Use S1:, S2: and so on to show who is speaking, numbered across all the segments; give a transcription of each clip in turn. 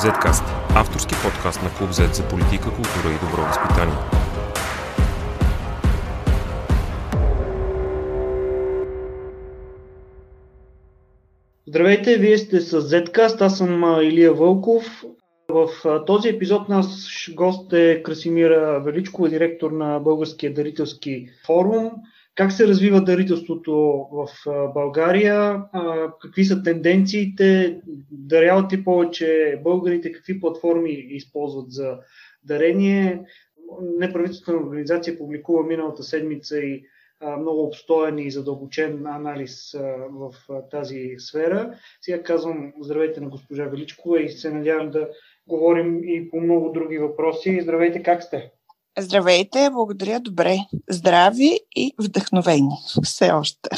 S1: Zcast – авторски подкаст на Клуб Z за политика, култура и добро възпитание.
S2: Здравейте, вие сте с Zcast, аз съм Илия Вълков. В този епизод наш гост е Красимира Величкова, директор на Българския дарителски форум как се развива дарителството в България, какви са тенденциите, даряват ли повече българите, какви платформи използват за дарение. Неправителствена организация публикува миналата седмица и много обстоен и задълбочен анализ в тази сфера. Сега казвам здравейте на госпожа Величкова и се надявам да говорим и по много други въпроси. Здравейте, как сте?
S3: Здравейте, благодаря, добре. Здрави и вдъхновени. Все още.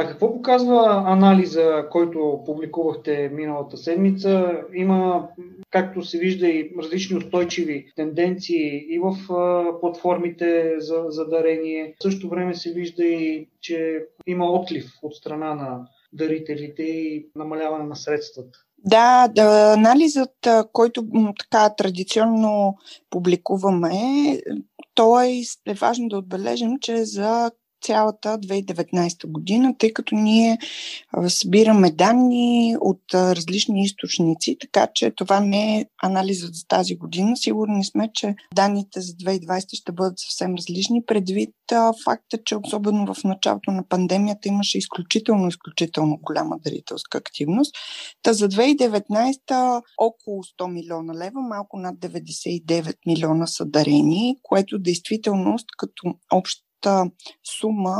S2: А какво показва анализа, който публикувахте миналата седмица? Има, както се вижда, и различни устойчиви тенденции и в платформите за, за дарение. В същото време се вижда и, че има отлив от страна на дарителите и намаляване на средствата.
S3: Да, да, анализът, който така традиционно публикуваме, той е важно да отбележим, че за цялата 2019 година, тъй като ние събираме данни от различни източници, така че това не е анализът за тази година. Сигурни сме, че данните за 2020 ще бъдат съвсем различни, предвид факта, че особено в началото на пандемията имаше изключително, изключително голяма дарителска активност. Та за 2019 около 100 милиона лева, малко над 99 милиона са дарени, което действителност като общ сума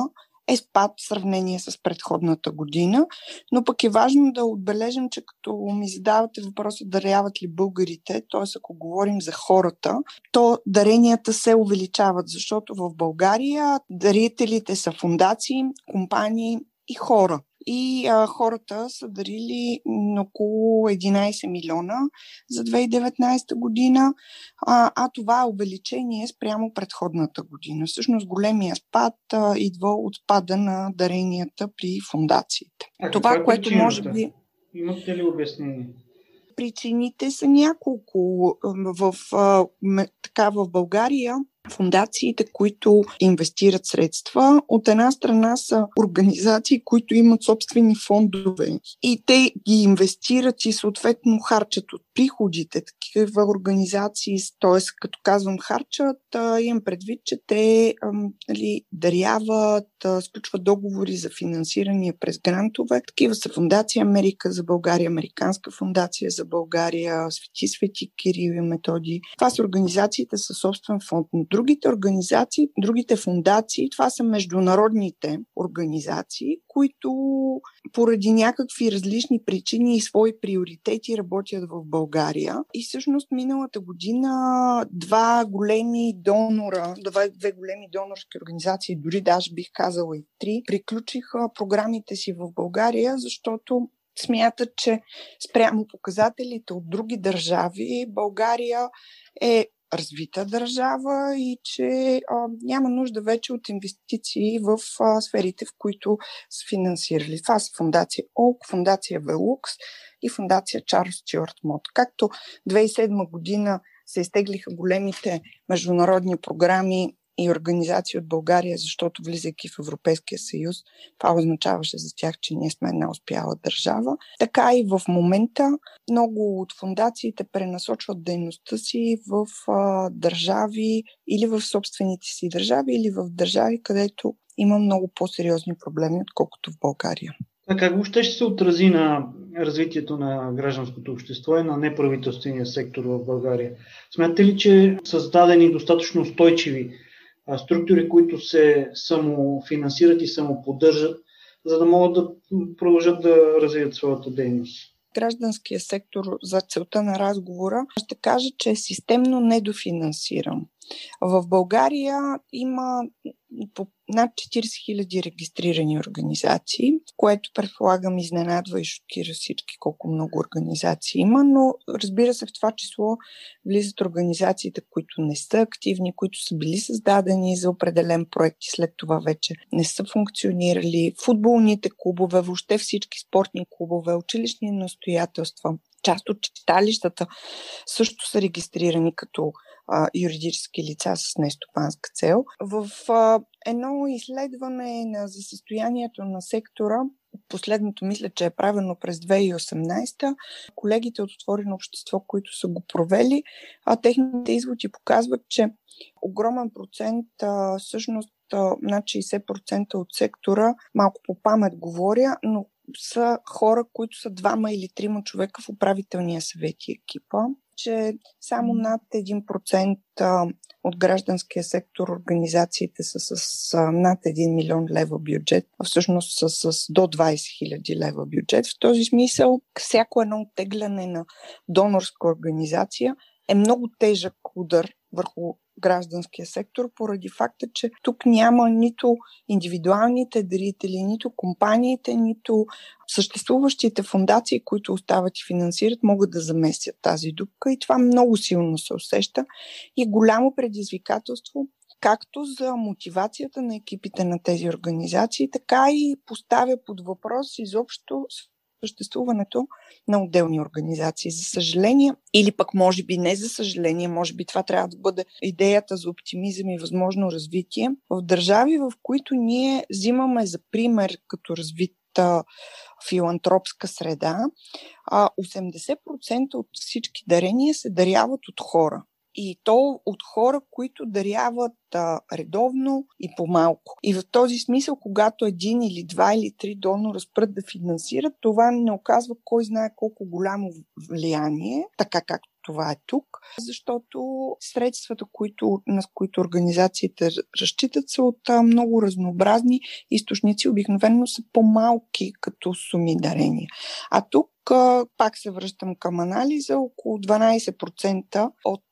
S3: е спад в сравнение с предходната година, но пък е важно да отбележим, че като ми задавате въпроса даряват ли българите, т.е. ако говорим за хората, то даренията се увеличават, защото в България дарителите са фундации, компании и хора и а, хората са дарили около 11 милиона за 2019 година, а, а това е увеличение спрямо предходната година. Всъщност големия спад а, идва от спада на даренията при фундациите.
S2: А това, е което причината? може би... Имате ли обяснение?
S3: Причините са няколко. В, в, така, в България фундациите, които инвестират средства. От една страна са организации, които имат собствени фондове и те ги инвестират и съответно харчат от приходите. Такива организации, т.е. като казвам харчат, имам предвид, че те нали, даряват, сключват договори за финансиране през грантове. Такива са Фундация Америка за България, Американска фундация за България, Свети Свети Кирил и Методи. Това са организациите със собствен фонд. Но другите организации, другите фундации, това са международните организации, които поради някакви различни причини и свои приоритети работят в България. И всъщност миналата година два големи донора, два, две големи донорски организации, дори даже бих казала и три, приключиха програмите си в България, защото смятат, че спрямо показателите от други държави, България е развита държава и че а, няма нужда вече от инвестиции в а, сферите, в които са финансирали. Това са фундация ОЛК, фундация Велукс и фундация Чарлз Стюарт Мод. Както 2007 година се изтеглиха големите международни програми и организации от България, защото влизайки в Европейския съюз, това означаваше за тях, че ние сме една успяла държава. Така и в момента много от фундациите пренасочват дейността си в а, държави или в собствените си държави, или в държави, където има много по-сериозни проблеми, отколкото в България.
S2: А как въобще ще се отрази на развитието на гражданското общество и на неправителствения сектор в България? Смятате ли, че създадени достатъчно устойчиви структури, които се самофинансират и самоподдържат, за да могат да продължат да развият своята дейност.
S3: Гражданския сектор за целта на разговора ще кажа, че е системно недофинансиран. В България има по над 40 000 регистрирани организации, което предполагам изненадва и шокира всички колко много организации има, но разбира се в това число влизат организациите, които не са активни, които са били създадени за определен проект и след това вече не са функционирали, футболните клубове, въобще всички спортни клубове, училищни настоятелства, част от читалищата също са регистрирани като юридически лица с нестопанска цел. В а, едно изследване на, за състоянието на сектора, последното мисля, че е правено през 2018, колегите от Отворено общество, които са го провели, а техните изводи показват, че огромен процент, а, всъщност над 60% от сектора, малко по памет говоря, но са хора, които са двама или трима човека в управителния съвет и екипа, че само над 1% от гражданския сектор организациите са с над 1 милион лева бюджет, всъщност са с до 20 хиляди лева бюджет. В този смисъл, всяко едно оттегляне на донорска организация е много тежък удар върху гражданския сектор, поради факта, че тук няма нито индивидуалните дарители, нито компаниите, нито съществуващите фундации, които остават и финансират, могат да заместят тази дупка. И това много силно се усеща. И голямо предизвикателство както за мотивацията на екипите на тези организации, така и поставя под въпрос изобщо съществуването на отделни организации. За съжаление, или пък може би не за съжаление, може би това трябва да бъде идеята за оптимизъм и възможно развитие. В държави, в които ние взимаме за пример като развита филантропска среда, 80% от всички дарения се даряват от хора и то от хора, които даряват а, редовно и по-малко. И в този смисъл, когато един или два или три донора спрат да финансират, това не оказва кой знае колко голямо влияние, така както това е тук, защото средствата, които, на които организациите разчитат, са от а, много разнообразни източници, обикновено са по-малки като суми дарения. А тук пак се връщам към анализа, около 12% от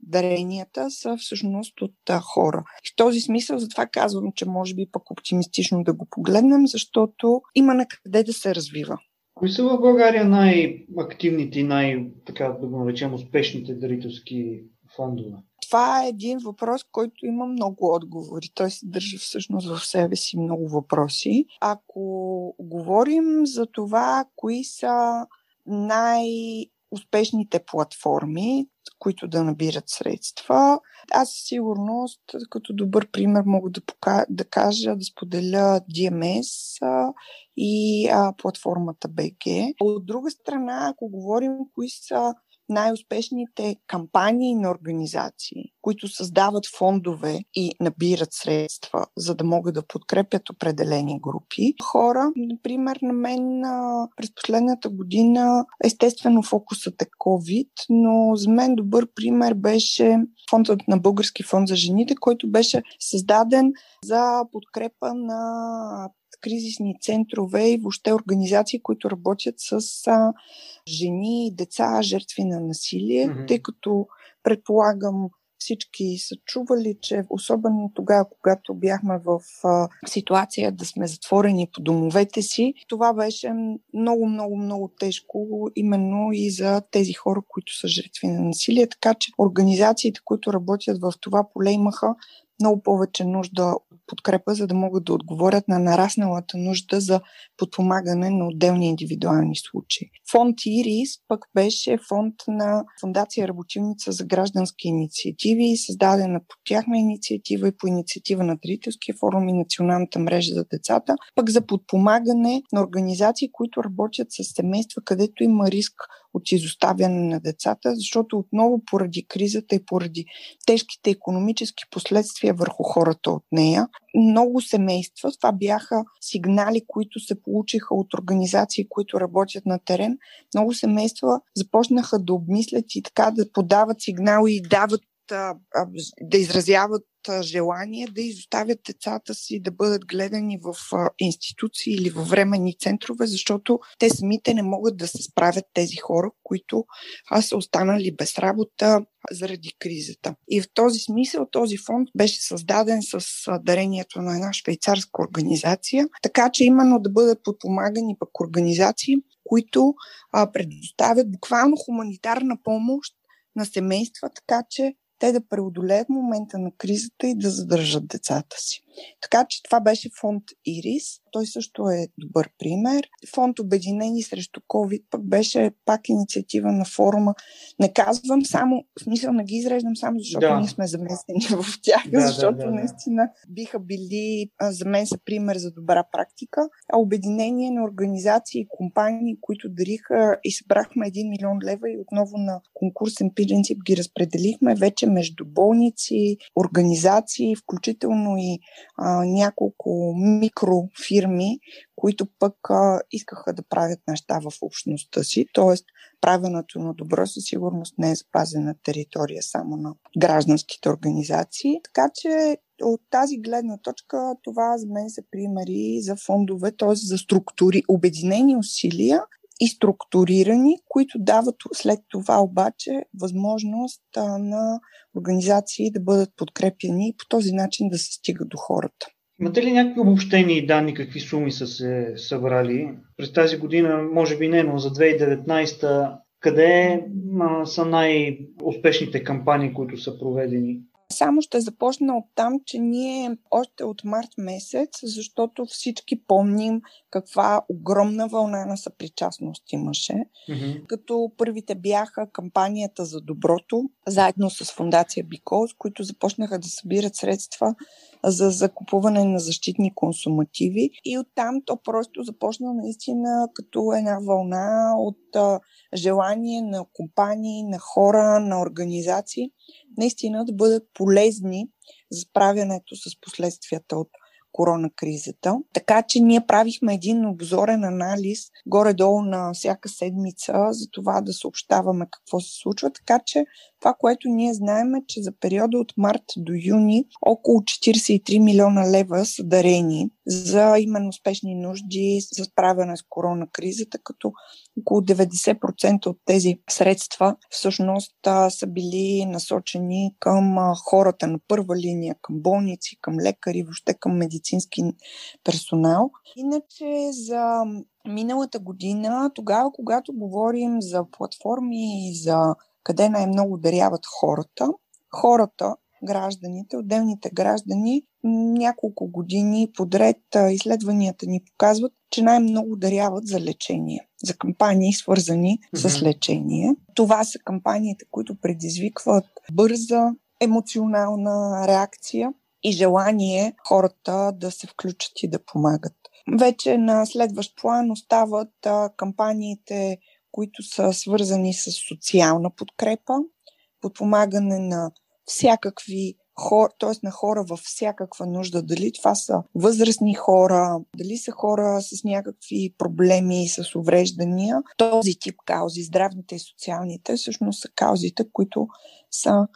S3: даренията са всъщност от хора. И в този смисъл затова казвам, че може би пък оптимистично да го погледнем, защото има на къде да се развива.
S2: Кои са в България най-активните и най-така да го наречем успешните дарителски фондове?
S3: Това е един въпрос, който има много отговори. Той се държи всъщност в себе си много въпроси. Ако говорим за това, кои са най- успешните платформи, които да набират средства. Аз със сигурност, като добър пример, мога да, пока, да кажа, да споделя DMS а, и а, платформата BG. От друга страна, ако говорим кои са най-успешните кампании на организации, които създават фондове и набират средства, за да могат да подкрепят определени групи хора. Например, на мен през последната година естествено фокусът е COVID, но за мен добър пример беше фондът на Български фонд за жените, който беше създаден за подкрепа на кризисни центрове и въобще организации, които работят с а, жени и деца, жертви на насилие, mm-hmm. тъй като предполагам всички са чували, че особено тогава, когато бяхме в а, ситуация да сме затворени по домовете си, това беше много, много, много тежко именно и за тези хора, които са жертви на насилие. Така че организациите, които работят в това поле, имаха много повече нужда подкрепа, за да могат да отговорят на нарасналата нужда за подпомагане на отделни индивидуални случаи. Фонд ИРИС пък беше фонд на Фундация Работилница за граждански инициативи, създадена по тяхна инициатива и по инициатива на Дарителския форум и Националната мрежа за децата, пък за подпомагане на организации, които работят с семейства, където има риск от изоставяне на децата, защото отново поради кризата и поради тежките економически последствия върху хората от нея, много семейства, това бяха сигнали, които се получиха от организации, които работят на терен, много семейства започнаха да обмислят и така да подават сигнали и дават да изразяват желание да изоставят децата си да бъдат гледани в институции или във временни центрове, защото те самите не могат да се справят тези хора, които са останали без работа заради кризата. И в този смисъл този фонд беше създаден с дарението на една швейцарска организация, така че именно да бъдат подпомагани пък организации, които предоставят буквално хуманитарна помощ на семейства, така че те да преодолеят момента на кризата и да задържат децата си. Така че това беше фонд Ирис. Той също е добър пример. Фонд Обединени срещу COVID пък беше пак инициатива на форума. Не казвам само, в смисъл не ги изреждам само защото да. ние сме замесени в тях, да, защото да, да, наистина биха били за мен са пример за добра практика. А обединение на организации и компании, които дариха и събрахме 1 милион лева и отново на конкурсен принцип ги разпределихме вече между болници, организации, включително и а, няколко микрофирми, които пък а, искаха да правят неща в общността си. Тоест, правенето на добро със сигурност не е запазена територия само на гражданските организации. Така че от тази гледна точка това за мен са примери за фондове, т.е. за структури, обединени усилия и структурирани, които дават след това обаче възможност а, на организации да бъдат подкрепени и по този начин да се стига до хората.
S2: Имате ли някакви обобщени данни, какви суми са се събрали? През тази година, може би не, но за 2019 къде са най-успешните кампании, които са проведени?
S3: Само ще започна от там, че ние още от март месец, защото всички помним каква огромна вълна на съпричастност имаше. Mm-hmm. Като първите бяха кампанията за доброто, заедно с фундация Бикоз, които започнаха да събират средства за закупуване на защитни консумативи. И оттам то просто започна наистина като една вълна от а, желание на компании, на хора, на организации, наистина да бъдат полезни за справянето с последствията от коронакризата. Така че ние правихме един обзорен анализ горе-долу на всяка седмица за това да съобщаваме какво се случва. Така че това, което ние знаем е, че за периода от март до юни около 43 милиона лева са дарени за именно спешни нужди за справяне с коронакризата, като около 90% от тези средства всъщност са били насочени към хората на първа линия, към болници, към лекари, въобще към медицински персонал. Иначе за миналата година, тогава, когато говорим за платформи и за къде най-много даряват хората. Хората, гражданите, отделните граждани, няколко години подред изследванията ни показват, че най-много даряват за лечение, за кампании свързани mm-hmm. с лечение. Това са кампаниите, които предизвикват бърза емоционална реакция и желание хората да се включат и да помагат. Вече на следващ план остават а, кампаниите които са свързани с социална подкрепа, подпомагане на всякакви хора, т.е. на хора във всякаква нужда. Дали това са възрастни хора, дали са хора с някакви проблеми, с увреждания. Този тип каузи, здравните и социалните, всъщност са каузите, които са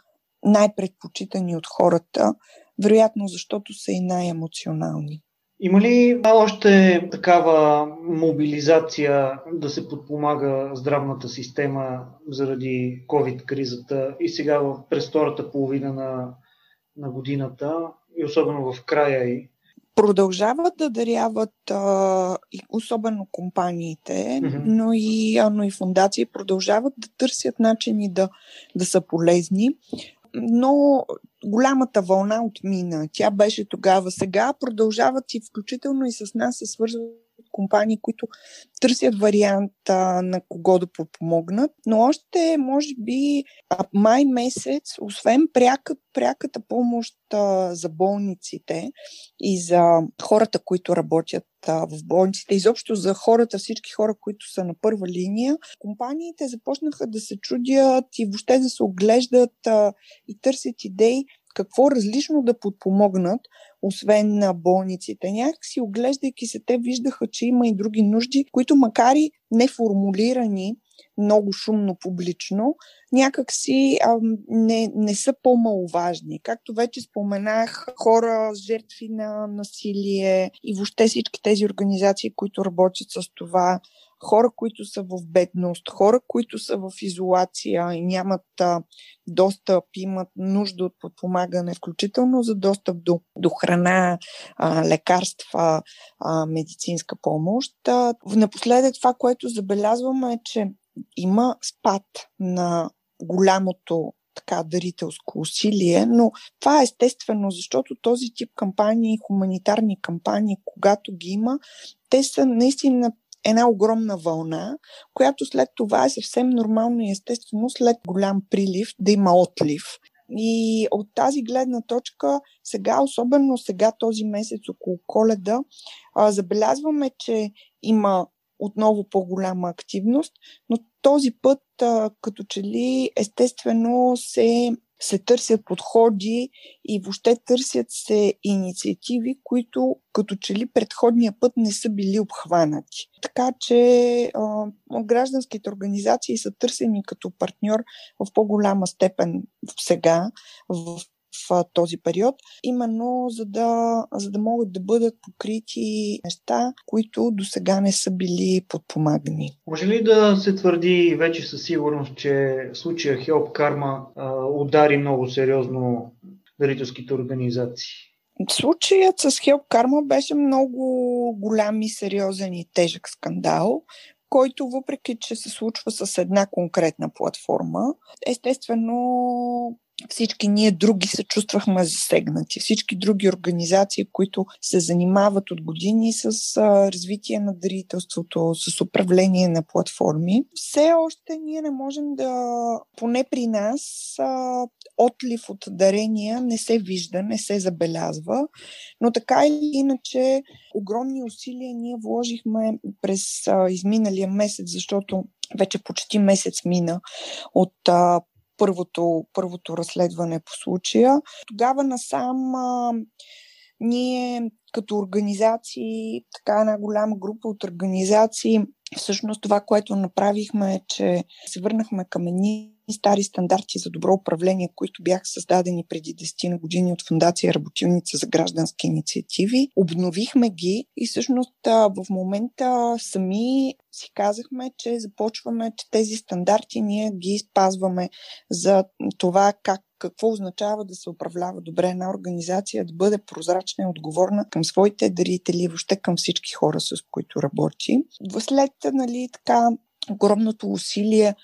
S3: най-предпочитани от хората, вероятно защото са и най-емоционални.
S2: Има ли още такава мобилизация да се подпомага здравната система заради COVID-кризата и сега през втората половина на, на годината и особено в края и?
S3: Продължават да даряват, особено компаниите, mm-hmm. но, и, но и фундации продължават да търсят начини да, да са полезни но голямата вълна отмина. Тя беше тогава. Сега продължават и включително и с нас се свързват компании, които търсят варианта на кого да подпомогнат. Но още, може би, май месец, освен пряка, пряката помощ за болниците и за хората, които работят в болниците, изобщо за хората, всички хора, които са на първа линия, компаниите започнаха да се чудят и въобще да се оглеждат и търсят идеи какво различно да подпомогнат, освен на болниците. Някакси оглеждайки се, те виждаха, че има и други нужди, които макар и неформулирани, много шумно публично, някакси а, не, не са по-маловажни. Както вече споменах, хора, жертви на насилие и въобще всички тези организации, които работят с това, хора, които са в бедност, хора, които са в изолация и нямат а, достъп, имат нужда от подпомагане, включително за достъп до, до храна, а, лекарства, а, медицинска помощ. А, напоследък това, което забелязваме е, че има спад на голямото така дарителско усилие, но това е естествено, защото този тип кампании, хуманитарни кампании, когато ги има, те са наистина една огромна вълна, която след това е съвсем нормално и естествено след голям прилив да има отлив. И от тази гледна точка, сега, особено сега този месец около коледа, забелязваме, че има отново по-голяма активност, но този път като че ли естествено се се търсят подходи и въобще търсят се инициативи, които като че ли предходния път не са били обхванати. Така че а, гражданските организации са търсени като партньор в по-голяма степен сега в този период, именно за да, за да могат да бъдат покрити неща, които до сега не са били подпомагани.
S2: Може ли да се твърди вече със сигурност, че случая Help Karma а, удари много сериозно дарителските организации?
S3: Случаят с Help Karma беше много голям и сериозен и тежък скандал, който въпреки, че се случва с една конкретна платформа, естествено всички ние други се чувствахме засегнати. Всички други организации, които се занимават от години с а, развитие на дарителството, с управление на платформи, все още ние не можем да, поне при нас, а, отлив от дарения не се вижда, не се забелязва, но така или иначе огромни усилия ние вложихме през а, изминалия месец, защото вече почти месец мина от а, първото, първото разследване по случая. Тогава насам а, ние като организации, така една голяма група от организации, всъщност това, което направихме е, че се върнахме към едни стари стандарти за добро управление, които бяха създадени преди 10 на години от Фундация Работилница за граждански инициативи. Обновихме ги и всъщност в момента сами си казахме, че започваме, че тези стандарти ние ги спазваме за това как какво означава да се управлява добре една организация, да бъде прозрачна и отговорна към своите дарители въобще към всички хора, с които работи. След нали, така огромното усилие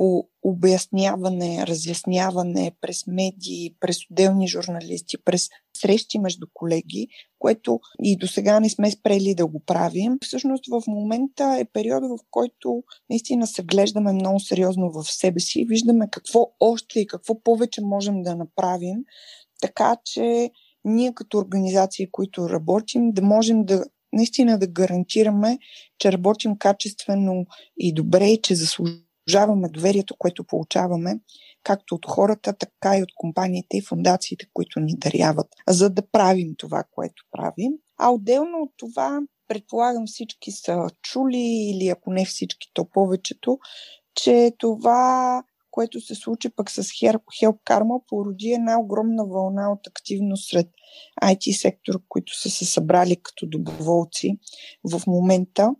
S3: по обясняване, разясняване през медии, през отделни журналисти, през срещи между колеги, което и до сега не сме спрели да го правим. Всъщност в момента е периода, в който наистина се вглеждаме много сериозно в себе си и виждаме какво още и какво повече можем да направим, така че ние като организации, които работим, да можем да наистина да гарантираме, че работим качествено и добре и че заслужаваме заслужаваме доверието, което получаваме, както от хората, така и от компаниите и фундациите, които ни даряват, за да правим това, което правим. А отделно от това, предполагам всички са чули, или ако не всички, то повечето, че това, което се случи пък с Help Karma, породи една огромна вълна от активност сред IT сектор, които са се събрали като доброволци в момента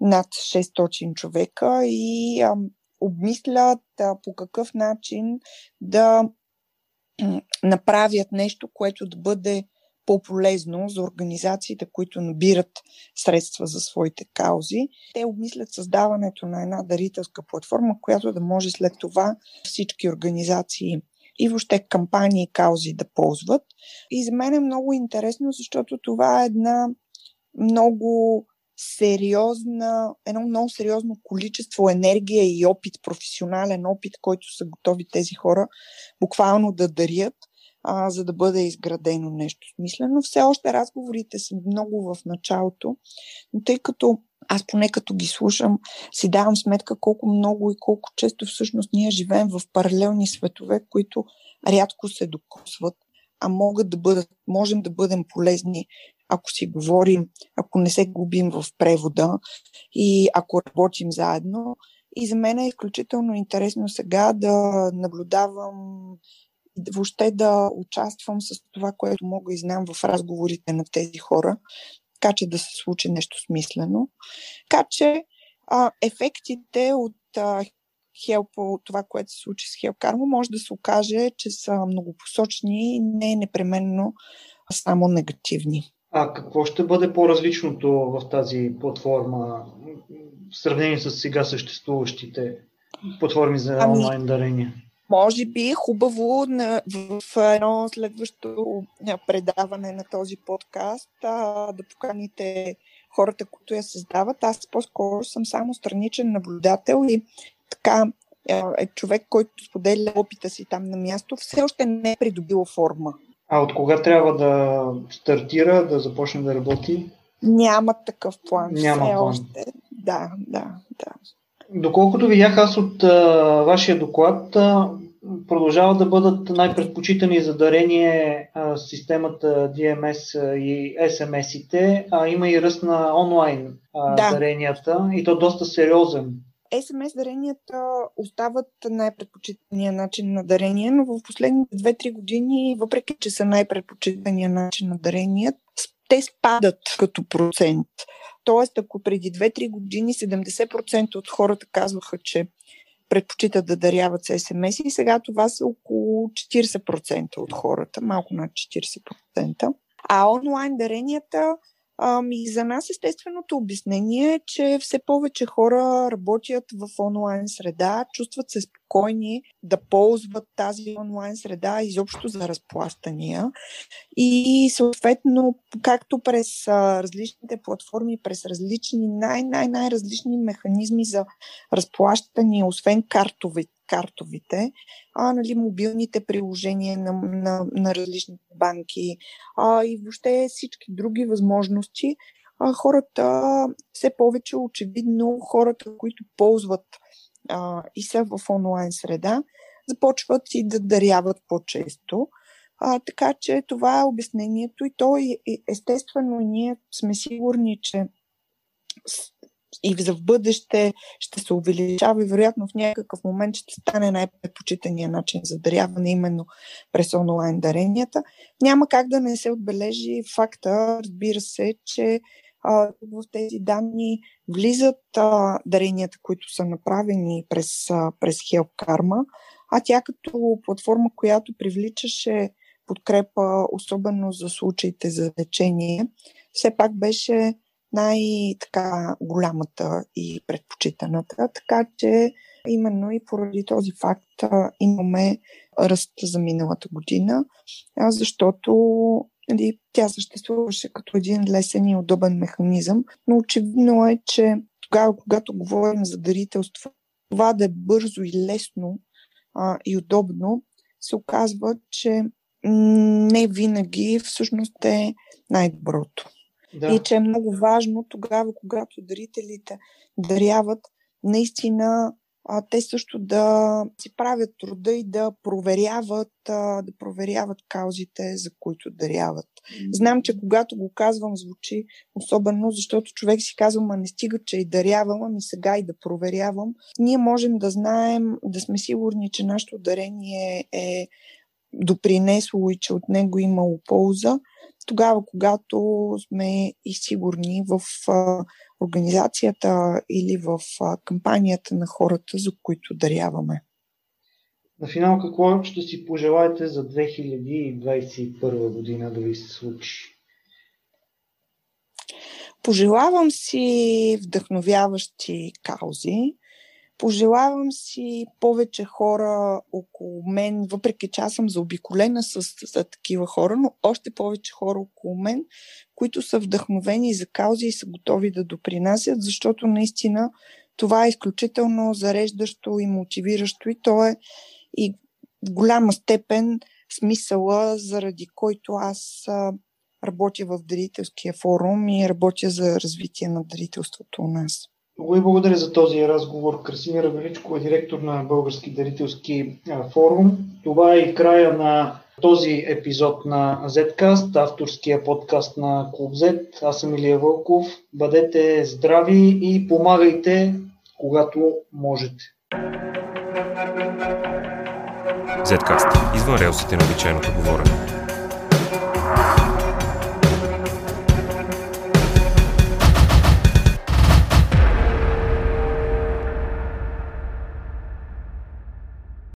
S3: над 600 човека и а, обмислят а, по какъв начин да направят нещо, което да бъде по-полезно за организациите, които набират средства за своите каузи. Те обмислят създаването на една дарителска платформа, която да може след това всички организации и въобще кампании и каузи да ползват. И за мен е много интересно, защото това е една много сериозна, едно много сериозно количество енергия и опит, професионален опит, който са готови тези хора буквално да дарят, а, за да бъде изградено нещо смислено. Все още разговорите са много в началото, но тъй като аз поне като ги слушам, си давам сметка колко много и колко често всъщност ние живеем в паралелни светове, които рядко се докосват, а могат да бъдат, можем да бъдем полезни ако си говорим, ако не се губим в превода и ако работим заедно. И за мен е изключително интересно сега да наблюдавам въобще да участвам с това, което мога и знам в разговорите на тези хора, така че да се случи нещо смислено. Така че а, ефектите от а, Хелпо, това, което се случи с Хелкармо, може да се окаже, че са многопосочни и не е непременно само негативни.
S2: А какво ще бъде по-различното в тази платформа в сравнение с сега съществуващите платформи за ами, онлайн дарения?
S3: Може би е хубаво на, в едно следващо предаване на този подкаст а, да поканите хората, които я създават. Аз по-скоро съм само страничен наблюдател и така е човек, който споделя опита си там на място, все още не е придобил форма.
S2: А от кога трябва да стартира, да започне да работи?
S3: Няма такъв план.
S2: Няма
S3: все
S2: план.
S3: Още. Да, да, да.
S2: Доколкото видях аз от а, вашия доклад, а, продължават да бъдат най-предпочитани за дарение а, системата DMS и SMS-ите, а има и ръст на онлайн а, да. даренията и то доста сериозен.
S3: SMS даренията остават най-предпочитания начин на дарение, но в последните 2-3 години, въпреки че са най-предпочитания начин на дарение, те спадат като процент. Тоест, ако преди 2-3 години 70% от хората казваха, че предпочитат да даряват с СМС и сега това са около 40% от хората, малко над 40%. А онлайн даренията Ами, за нас естественото обяснение е, че все повече хора работят в онлайн среда, чувстват се спокойни да ползват тази онлайн среда изобщо за разплащания. И съответно, както през а, различните платформи, през различни, най-най-най-различни механизми за разплащания, освен картови, картовите, а, нали, мобилните приложения на, на, на различните банки а, и въобще всички други възможности, а, хората все повече очевидно, хората, които ползват а, и са в онлайн среда, започват и да даряват по-често. А, така че това е обяснението и то е, естествено ние сме сигурни, че и за в бъдеще ще се увеличава и вероятно в някакъв момент ще стане най-предпочитания начин за даряване именно през онлайн даренията. Няма как да не се отбележи факта, разбира се, че а, в тези данни влизат а, даренията, които са направени през, а, през Help Karma, а тя като платформа, която привличаше подкрепа, особено за случаите за лечение, все пак беше най-така голямата и предпочитаната. Така че именно и поради този факт имаме ръст за миналата година, защото нали, тя съществуваше като един лесен и удобен механизъм, но очевидно е, че тогава, когато говорим за дарителство, това да е бързо и лесно а, и удобно, се оказва, че не винаги всъщност е най-доброто. Да. И че е много важно тогава, когато дарителите даряват, наистина а, те също да си правят труда и да проверяват, а, да проверяват каузите, за които даряват. Знам, че когато го казвам, звучи особено, защото човек си казва, ма не стига, че и дарявам, ами сега и да проверявам. Ние можем да знаем, да сме сигурни, че нашето дарение е допринесло и че от него имало полза, тогава, когато сме и сигурни в а, организацията или в а, кампанията на хората, за които даряваме.
S2: На финал, какво ще си пожелаете за 2021 година да ви се случи?
S3: Пожелавам си вдъхновяващи каузи, Пожелавам си повече хора около мен, въпреки че аз съм заобиколена с, с, такива хора, но още повече хора около мен, които са вдъхновени за каузи и са готови да допринасят, защото наистина това е изключително зареждащо и мотивиращо и то е и в голяма степен смисъла, заради който аз работя в Дарителския форум и работя за развитие на дарителството у нас.
S2: Много ви благодаря за този разговор. Красимира Величко е директор на Български дарителски форум. Това е и края на този епизод на Zcast, авторския подкаст на Клуб Z. Аз съм Илия Вълков. Бъдете здрави и помагайте, когато можете.
S1: Zcast. Извън релсите на обичайното говорене.